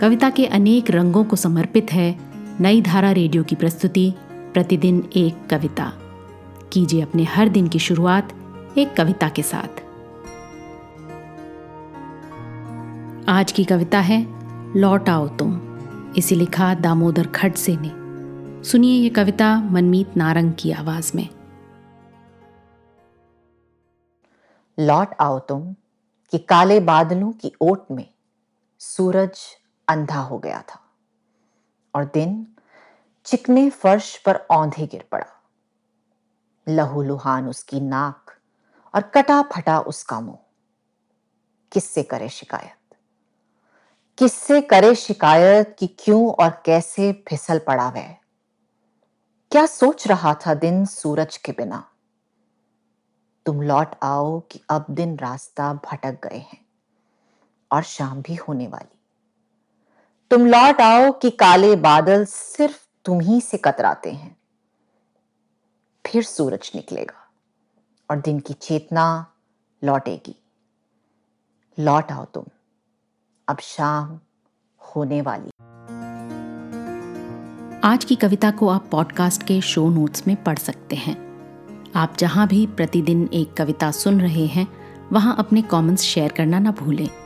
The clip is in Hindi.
कविता के अनेक रंगों को समर्पित है नई धारा रेडियो की प्रस्तुति, प्रतिदिन एक कविता। कीजिए अपने हर दिन की शुरुआत एक कविता के साथ। आज की कविता है, लौट आओ तुम, इसे लिखा दामोदर खड़से ने। सुनिए ये कविता मनमीत नारंग की आवाज़ में। लौट आओ तुम, कि काले बादलों की ओट में सूरज अंधा हो गया था। और दिन चिकने फर्श पर औंधे गिर पड़ा। लहू लुहान उसकी नाक और कटा फटा उसका मुँह। किससे करे शिकायत? किससे करे शिकायत कि क्यों और कैसे फिसल पड़ा वह? क्या सोच रहा था दिन सूरज के बिना? तुम लौट आओ कि अब दिन रास्ता भटक गए हैं और शाम भी होने वाली तुम लौट आओ कि काले बादल सिर्फ़ तुम ही से कतराते हैं। फिर सूरज निकलेगा और दिन की चेतना लौटेगी। लौट आओ तुम, अब शाम होने वाली। आज की कविता को आप पॉडकास्ट के शो नोट्स में पढ़ सकते हैं। आप जहाँ भी प्रतिदिन एक कविता सुन रहे हैं, वहाँ अपने कमेंट्स शेयर करना ना भूलें।